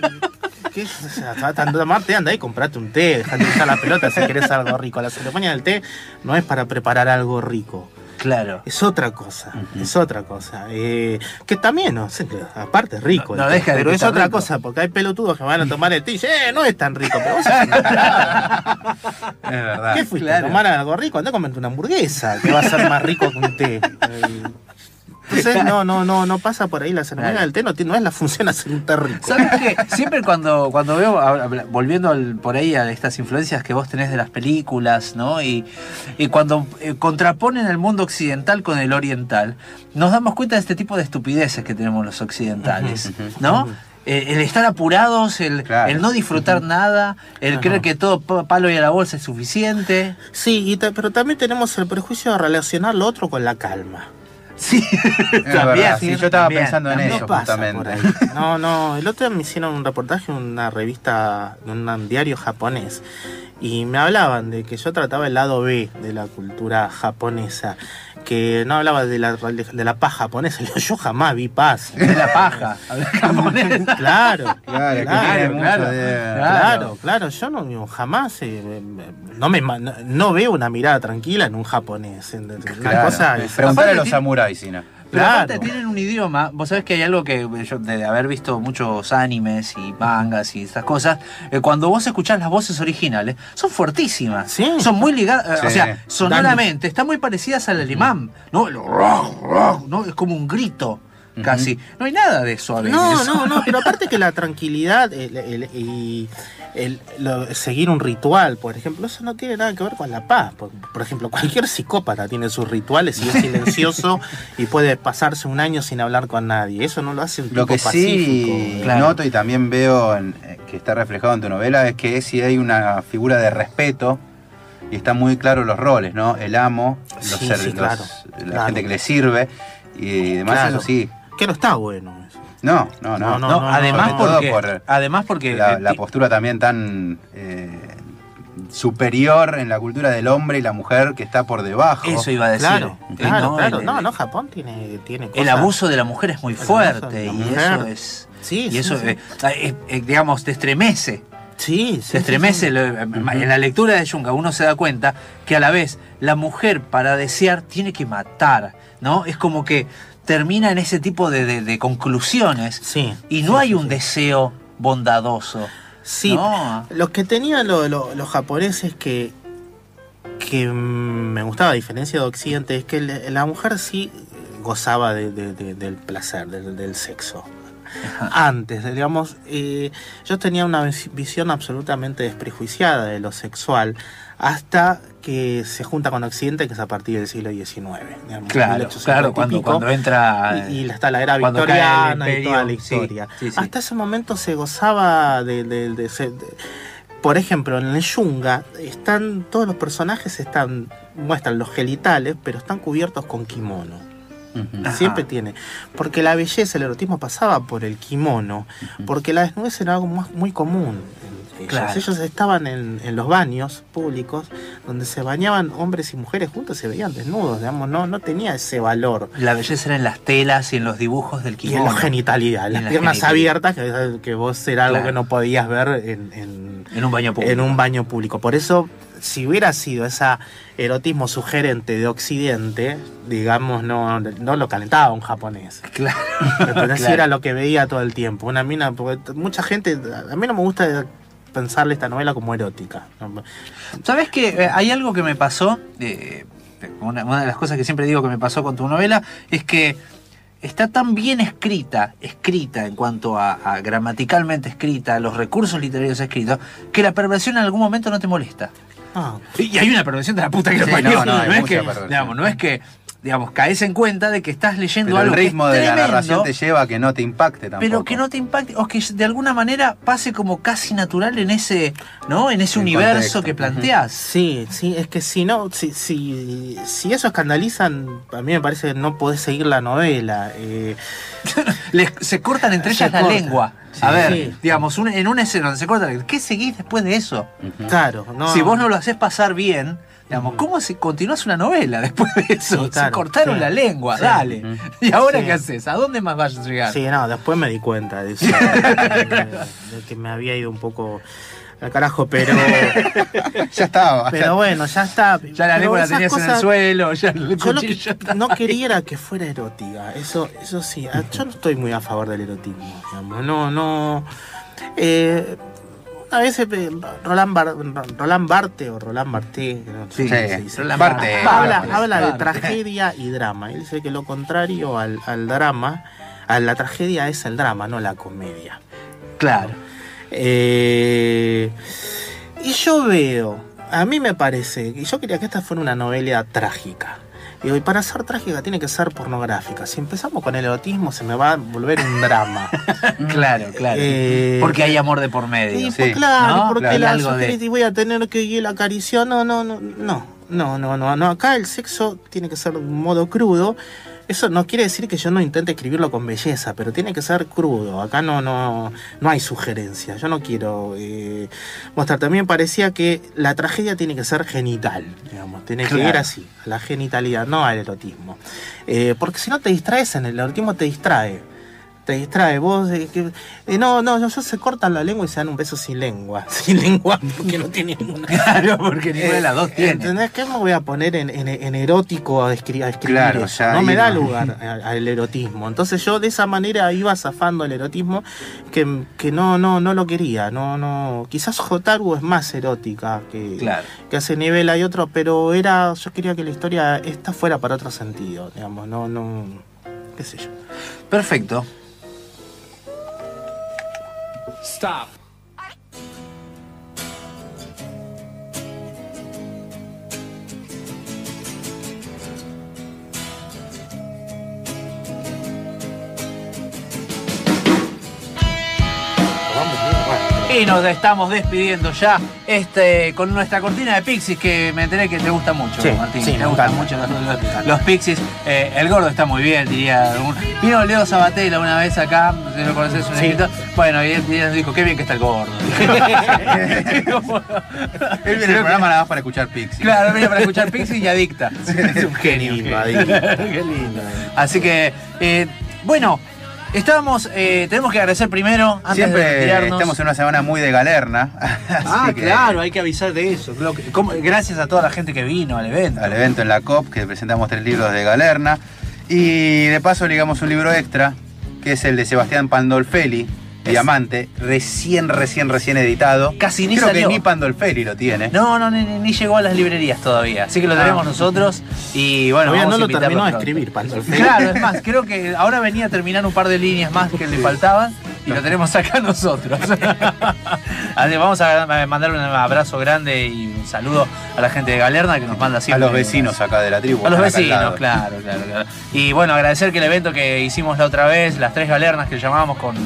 ¿Qué es? O sea, anda ahí, comprate un té, dejate usar la pelota si querés algo rico. La ceremonia del té no es para preparar algo rico. Claro. Es otra cosa, es otra cosa. Eh, que también, no sé, aparte es rico. No- no deja de pero es otra rico. cosa, porque hay pelotudos que van a tomar el té y dicen, eh, no es tan rico. Pero vos sos un tarado. Es verdad. ¿Qué fuiste claro. a tomar algo rico? Andá a comerte una hamburguesa, que va a ser más rico que un té. *laughs* Eh, Entonces, *laughs* no, no, no, no pasa por ahí la ceremonia del té, no, no es la función hacer un té rico. ¿Sabes qué? *laughs* Siempre cuando, cuando veo, volviendo al- por ahí a estas influencias que vos tenés de las películas, ¿no? Y, y cuando eh, contraponen el mundo occidental con el oriental, nos damos cuenta de este tipo de estupideces que tenemos los occidentales, ¿no? Eh, el estar apurados, el, Claro. el no disfrutar nada, el creer que todo pa- palo y a la bolsa es suficiente. Sí, y pero también tenemos el prejuicio de relacionar lo otro con la calma. Sí, Es verdad, sí, yo estaba también, pensando en también. eso justamente. *laughs* No, no, el otro día me hicieron un reportaje en una revista, en un diario japonés, y me hablaban de que yo trataba el lado B de la cultura japonesa, que no hablaba de la, de la paz japonesa, *laughs* yo, jamás vi paz. De la paja. *laughs* Claro, Claro, Claro, claro. Claro, yo no jamás eh, no me no, veo una mirada tranquila en un japonés. Una cosa Preguntar a los samuráis, Sina. Pero Claro. aparte tienen un idioma, vos sabés que hay algo que yo de haber visto muchos animes y mangas y estas cosas, eh, cuando vos escuchás las voces originales, son fuertísimas. Sí. Son muy ligadas, eh, o Sí. sea, sonoramente, están muy parecidas al alemán, ¿no? Es como un grito, casi. No hay nada de suave. en No, eso. no, no, *laughs* pero aparte que la tranquilidad el- el- y el, lo- seguir un ritual, por ejemplo, eso no tiene nada que ver con la paz. Por, por ejemplo, cualquier psicópata tiene sus rituales y es *laughs* silencioso y puede pasarse un año sin hablar con nadie. Eso no lo hace un tipo Lo que sí. Claro. noto y también veo en- eh, que está reflejado en tu novela es que si hay una figura de respeto y están muy claros los roles, ¿no? El amo, los Sí, ser- sí, los- claro, la claro. gente que le sirve y demás, eso sí. Que no está bueno eso. No, no, no. No, no, No, no, además porque, por además porque la, eh, postura también tan eh, superior en la cultura del hombre y la mujer que está por debajo. eso iba a decir. Claro, eh, claro, ¿no? claro. El- No, Japón tiene, tiene El abuso de la mujer es muy fuerte y mujer. eso es Sí, y sí, eso sí. eh, eh, eh, digamos te estremece. Sí, sí, Se estremece, sí, en la lectura de Junga uno se da cuenta que a la vez la mujer para desear tiene que matar, ¿no? Es como que termina en ese tipo de, de- de conclusiones Sí, y no sí, hay un sí. deseo bondadoso. Sí, No. lo que tenían lo- lo- los japoneses que, que me gustaba, a diferencia de Occidente, es que la mujer sí gozaba de- de- de- del placer, del, del sexo. Antes, digamos, eh, yo tenía una vis- visión absolutamente desprejuiciada de lo sexual hasta que se junta con Occidente, que es a partir del siglo XIX. digamos, Claro, 1850 claro, cuando, pico. cuando entra. Y, y está la era victoriana y toda la historia. sí, sí. Hasta ese momento se gozaba de, de- de- se- de- por ejemplo, en el Yunga están todos los personajes están muestran los genitales, pero están cubiertos con kimono. Siempre tiene. Porque la belleza, el erotismo pasaba por el kimono. Porque la desnudez era algo más- muy común. ellos. Claro. Ellos estaban en, en los baños públicos donde se bañaban hombres y mujeres juntos, se veían desnudos, digamos, no, no tenía ese valor. La belleza era en las telas y en los dibujos del Y kimono. en la genitalidad, Y las la piernas genitalidad. abiertas, que, que vos era algo Claro. que no podías ver en, en- En un baño público. en un baño público. Por eso, si hubiera sido ese erotismo sugerente de Occidente, digamos, no, no lo calentaba un japonés. *laughs* Claro. ¿Entendés? Si Claro. era lo que veía todo el tiempo. Una mina, porque mucha gente, a mí no me gusta pensarle esta novela como erótica. ¿Sabes que hay algo que me pasó? eh, una, una de las cosas que siempre digo que me pasó con tu novela es que está tan bien escrita, escrita en cuanto a, a gramaticalmente escrita, los recursos literarios escritos, que la perversión en algún momento no te molesta. Ah, Y hay una perversión de la puta que lo Sí, parió. no, no, hay es que, digamos, no es que digamos, caes en cuenta de que estás leyendo Pero el algo que es ritmo de la narración te lleva a que no te impacte tampoco. pero que no te impacte o que de alguna manera pase como casi natural en ese, ¿no? En ese En universo contexto. que planteas. sí, sí, es que si no, si, si, si eso escandalizan, a mí me parece que no podés seguir la novela. eh, *laughs* Les- se cortan entre Se ellas la lengua. Sí. a ver, Sí. digamos, un- en una escena donde se corta, la- ¿qué seguís después de eso? Claro, no. Si vos no lo haces pasar bien, digamos, ¿cómo se continúas una novela después de eso? Sí, claro, se cortaron sí. la lengua, Sí. dale. ¿Y ahora qué haces? ¿A dónde más vas a llegar? Sí, no, después me di cuenta de eso. de, *laughs* de que me había ido un poco al carajo, pero. *laughs* Ya estaba. Pero bueno, ya está. Ya la lengua la tenías en el suelo, ya el Yo lo no quería era que fuera erótica, eso, eso sí. Ah, Yo no estoy muy a favor del erotismo, digamos. No, no. Eh, a veces eh, Roland, Bar- Roland Barthes o Roland Barthes, no sé Sí. Roland Barthes. habla, Barthes, habla de tragedia y drama. Él dice que lo contrario al, al drama, a la tragedia es el drama, no la comedia. Claro. Eh, y yo veo, a mí me parece, y yo quería que esta fuera una novela trágica. Digo, y para ser trágica tiene que ser pornográfica. Si empezamos con el erotismo se me va a volver un drama. *laughs* Claro, claro. Eh, Porque hay amor de por medio. Sí. pues, claro, ¿No? porque Claro, la de- y voy a tener que ir la acarición. No, no, no, no, no, no, no, no. Acá el sexo tiene que ser de un modo crudo. Eso no quiere decir que yo no intente escribirlo con belleza, pero tiene que ser crudo. Acá no, no, no hay sugerencia. Yo no quiero eh, mostrar. También parecía que la tragedia tiene que ser genital, digamos. Tiene que ir así, a la genitalidad, no al erotismo. Eh, porque si no te distraes en el erotismo, te distrae te distrae vos eh, que- eh, no no ellos se cortan la lengua y se dan un beso sin lengua *laughs* sin lengua porque no tiene ninguna Claro, porque ninguna de las dos tiene. ¿Entendés? ¿Qué me voy a poner en, en- en erótico a, escri- a escribir Claro, eso? ya No me da no. lugar *laughs* al erotismo. Entonces yo de esa manera iba zafando el erotismo que, que no, no, no lo quería. No, no. Quizás Jotaru es más erótica que, Claro. que hace nivel hay otro, pero era. Yo quería que la historia esta fuera para otro sentido, digamos, no, no. qué sé yo. Perfecto. Stop. Y nos estamos despidiendo ya este, con nuestra cortina de Pixies que me enteré que te gusta mucho, Sí, Martín. sí, te gustan mucho los, los- los Pixies. Eh, el gordo está muy bien, diría. un- Vino Leo Sabatella una vez acá, si lo conoces, un Sí. escritor. Bueno, y él, y él dijo, qué bien que está el gordo. *laughs* *laughs* Él viene al programa nada más para escuchar Pixie. Claro, viene para escuchar Pixies y adicta. *laughs* Es un genio. lindo, adicta. Qué lindo. Así que, eh, bueno, estábamos, eh, tenemos que agradecer primero, antes de Siempre retirarnos. estamos en una semana muy de galerna. *laughs* Ah, que- claro, hay que avisar de eso. Como- gracias a toda la gente que vino al evento. Al evento en la COP, que presentamos tres libros de galerna. Y de paso ligamos un libro extra, que es el de Sebastián Pandolfelli, Diamante, recién, recién, recién editado. Casi ni Creo salió. que ni Pandolferi lo tiene. No, no, ni, ni llegó a las librerías todavía. Así que lo tenemos Ah. nosotros y bueno, Todavía vamos no a lo terminó de escribir, Pandolferi. Claro, es más, *laughs* creo que ahora venía a terminar un par de líneas más que le faltaban y lo tenemos acá nosotros. *laughs* Así que vamos a mandar un abrazo grande y un saludo a la gente de Galerna que nos manda A siempre. los vecinos acá de la tribu. A los vecinos, claro, claro, claro. Y bueno, agradecer que el evento que hicimos la otra vez, las tres galernas que llamamos con,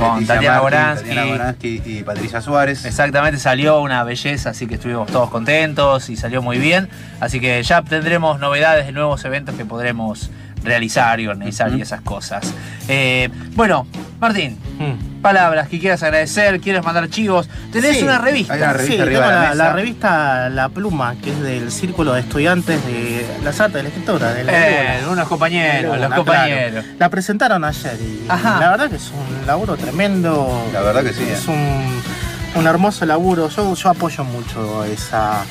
con Boransky. Tatiana Boransky y Patricia Suárez. Exactamente, salió una belleza, así que estuvimos todos contentos y salió muy bien. Así que ya tendremos novedades de nuevos eventos que podremos realizar y organizar y esas cosas. Eh, bueno, Martín, Mm. palabras que quieras agradecer, quieres mandar chivos. Tenés Sí, una revista. hay una revista arriba la la, mesa. la revista La Pluma, que es del Círculo de Estudiantes de las Artes de la Escritura, de la Eh, unos compañeros, Luna, los claro. compañeros. La presentaron ayer y Ajá. la verdad que es un laburo tremendo. La verdad que sí, Es eh. un, un hermoso laburo. Yo, yo apoyo mucho esa,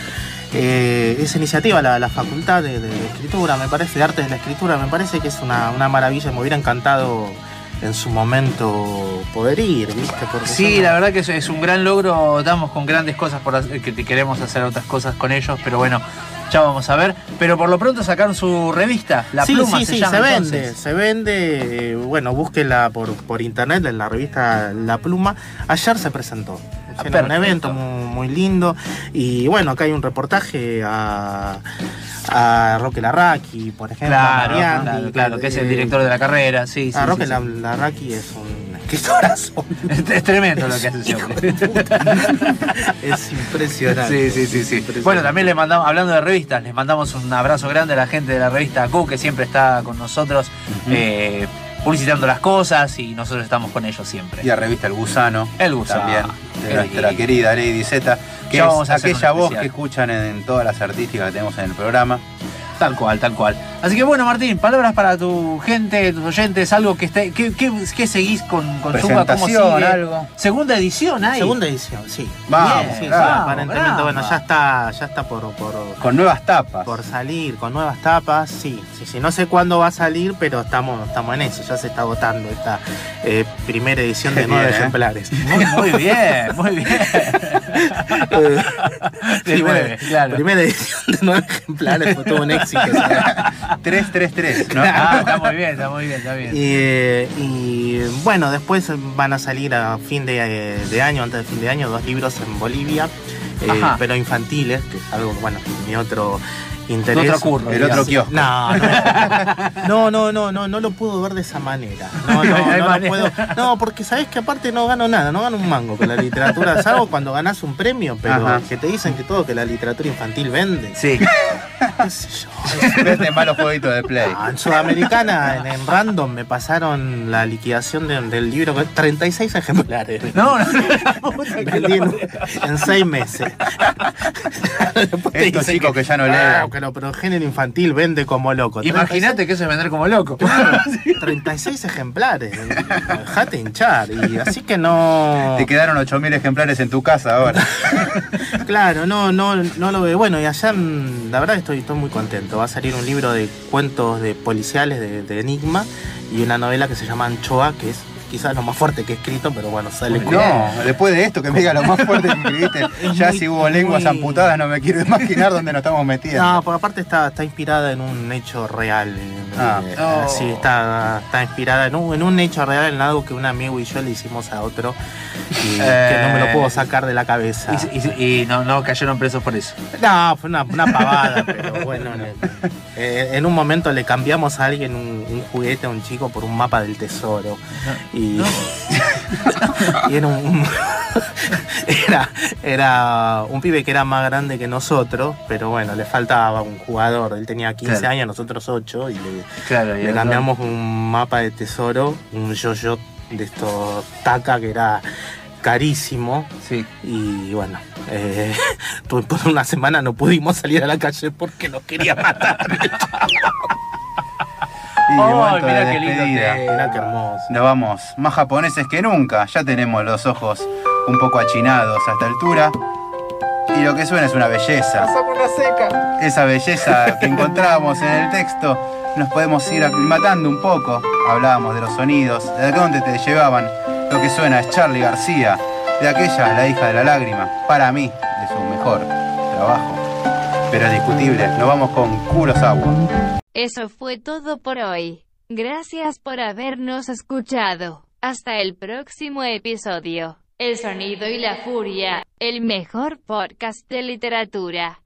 eh, esa iniciativa, la, la Facultad de, de Escritura, me parece, de Artes de la Escritura, me parece que es una, una maravilla. Me hubiera encantado en su momento poder ir, ¿viste? Porque Sí, son- la verdad que es, es un gran logro. Estamos con grandes cosas por hacer, que queremos hacer otras cosas con ellos, pero bueno, ya vamos a ver. Pero por lo pronto sacaron su revista, La sí, Pluma sí, se sí, llama. se vende, entonces. se vende, eh, bueno, búsquela por, por internet en la revista La Pluma. Ayer se presentó. Ah, un evento muy, muy lindo. Y bueno, acá hay un reportaje a, a Roque Larraqui, por ejemplo. Claro, Mariani, claro, claro, que es el director de la carrera, sí, sí. A Roque sí, La- sí. Larraqui es un escritorazo. *laughs* Es, es tremendo lo que hace *laughs* es impresionante. Sí, sí, sí, sí. Impresionante. Bueno, también le mandamos, hablando de revistas, les mandamos un abrazo grande a la gente de la revista Q, que siempre está con nosotros eh, publicitando las cosas y nosotros estamos con ellos siempre. Y a revista El Gusano. El Gusano. También. De nuestra querida Lady Z. Que Ya es vamos a hacer un aquella voz que escuchan en todas las artísticas que tenemos en el programa. Tal cual, tal cual. Así que bueno, Martín, palabras para tu gente, tus oyentes, algo que esté. ¿Qué, qué, qué seguís con, con Zunga? ¿Cómo sigue? algo. Segunda edición ahí. Segunda edición, sí. Vamos, Bien, sí, sí, aparentemente, bravo. bueno, ya está, ya está por, por, Con nuevas tapas. por salir con nuevas tapas, sí, sí, sí. No sé cuándo va a salir, pero estamos, estamos en eso. Ya se está agotando esta eh, primera edición de nueve ¿eh? ejemplares. Muy, muy bien, muy bien. *laughs* De sí, nueve, bueno, claro. Primera edición de nueve ejemplares, fue todo un éxito. *laughs* 333, *laughs* ¿no? Ah, *laughs* está muy bien, está muy bien, está bien. Y, eh, y, bueno, después van a salir a fin de, de año, antes de fin de año, dos libros en Bolivia, eh, pero infantiles, que es algo, bueno, mi otro interés. Otro curro, El otro digamos. kiosco. No, no, no, no, no, no lo puedo ver de esa manera. No, no, No lo puedo. No, porque sabes que aparte no gano nada, no gano un mango con la literatura, salvo cuando ganas un premio, pero Ajá. que te dicen que todo que la literatura infantil vende. Sí. qué sé yo. Venden malos jueguitos de play. Ah, en Sudamericana, en, en Random, me pasaron la liquidación de- del libro, con 36 ejemplares. No, no, en, seis meses. Estos chicos que ya no leen. Pero, pero género infantil vende como loco. Imagínate que eso es vender como loco. 36 *laughs* ejemplares. Dejate hinchar. Y así que no. Te quedaron 8.000 ejemplares en tu casa ahora. *laughs* Claro, no, no, no lo veo. Bueno, y allá mm, la verdad estoy, estoy muy contento. Va a salir un libro de cuentos de policiales de, de Enigma y una novela que se llama Anchoa, que es quizás lo más fuerte que he escrito, pero bueno, sale No, después de esto que me diga lo más fuerte que escribiste, *laughs* Es ya muy- si hubo lenguas muy- amputadas no me quiero imaginar dónde nos estamos metiendo. No, porque aparte está, está inspirada en un hecho real. eh, Ah. eh, Oh. Sí, está, está inspirada en un, en un hecho real, en algo que un amigo y yo le hicimos a otro y *laughs* que no me lo puedo sacar de la cabeza. Y, y- y no, no cayeron presos por eso. No, fue una, una pavada, *laughs* pero bueno, en, eh, en un momento le cambiamos a alguien un, un juguete a un chico por un mapa del tesoro. Y, *laughs* y era un. era, era un pibe que era más grande que nosotros, pero bueno, le faltaba un jugador. Él tenía 15 Claro. años, nosotros 8, y le, Claro, y le el cambiamos un mapa de tesoro, un yo-yo de estos taca que era carísimo. Sí. Y bueno, eh, por *laughs* por una semana no pudimos salir a la calle porque nos quería matar. *laughs* Y Ay, momento de mirá qué lindo qué hermoso. Nos vamos más japoneses que nunca. Ya tenemos los ojos un poco achinados a esta altura. Y lo que suena es una belleza. Esa belleza que *laughs* encontramos en el texto nos podemos ir aclimatando un poco. Hablábamos de los sonidos, de dónde te llevaban Lo que suena es Charlie García, de aquella, la hija de la lágrima, para mí, de su mejor trabajo. Pero discutible, nos vamos con Kurosawa. Eso fue todo por hoy. Gracias por habernos escuchado. Hasta el próximo episodio. El sonido y la furia, el mejor podcast de literatura.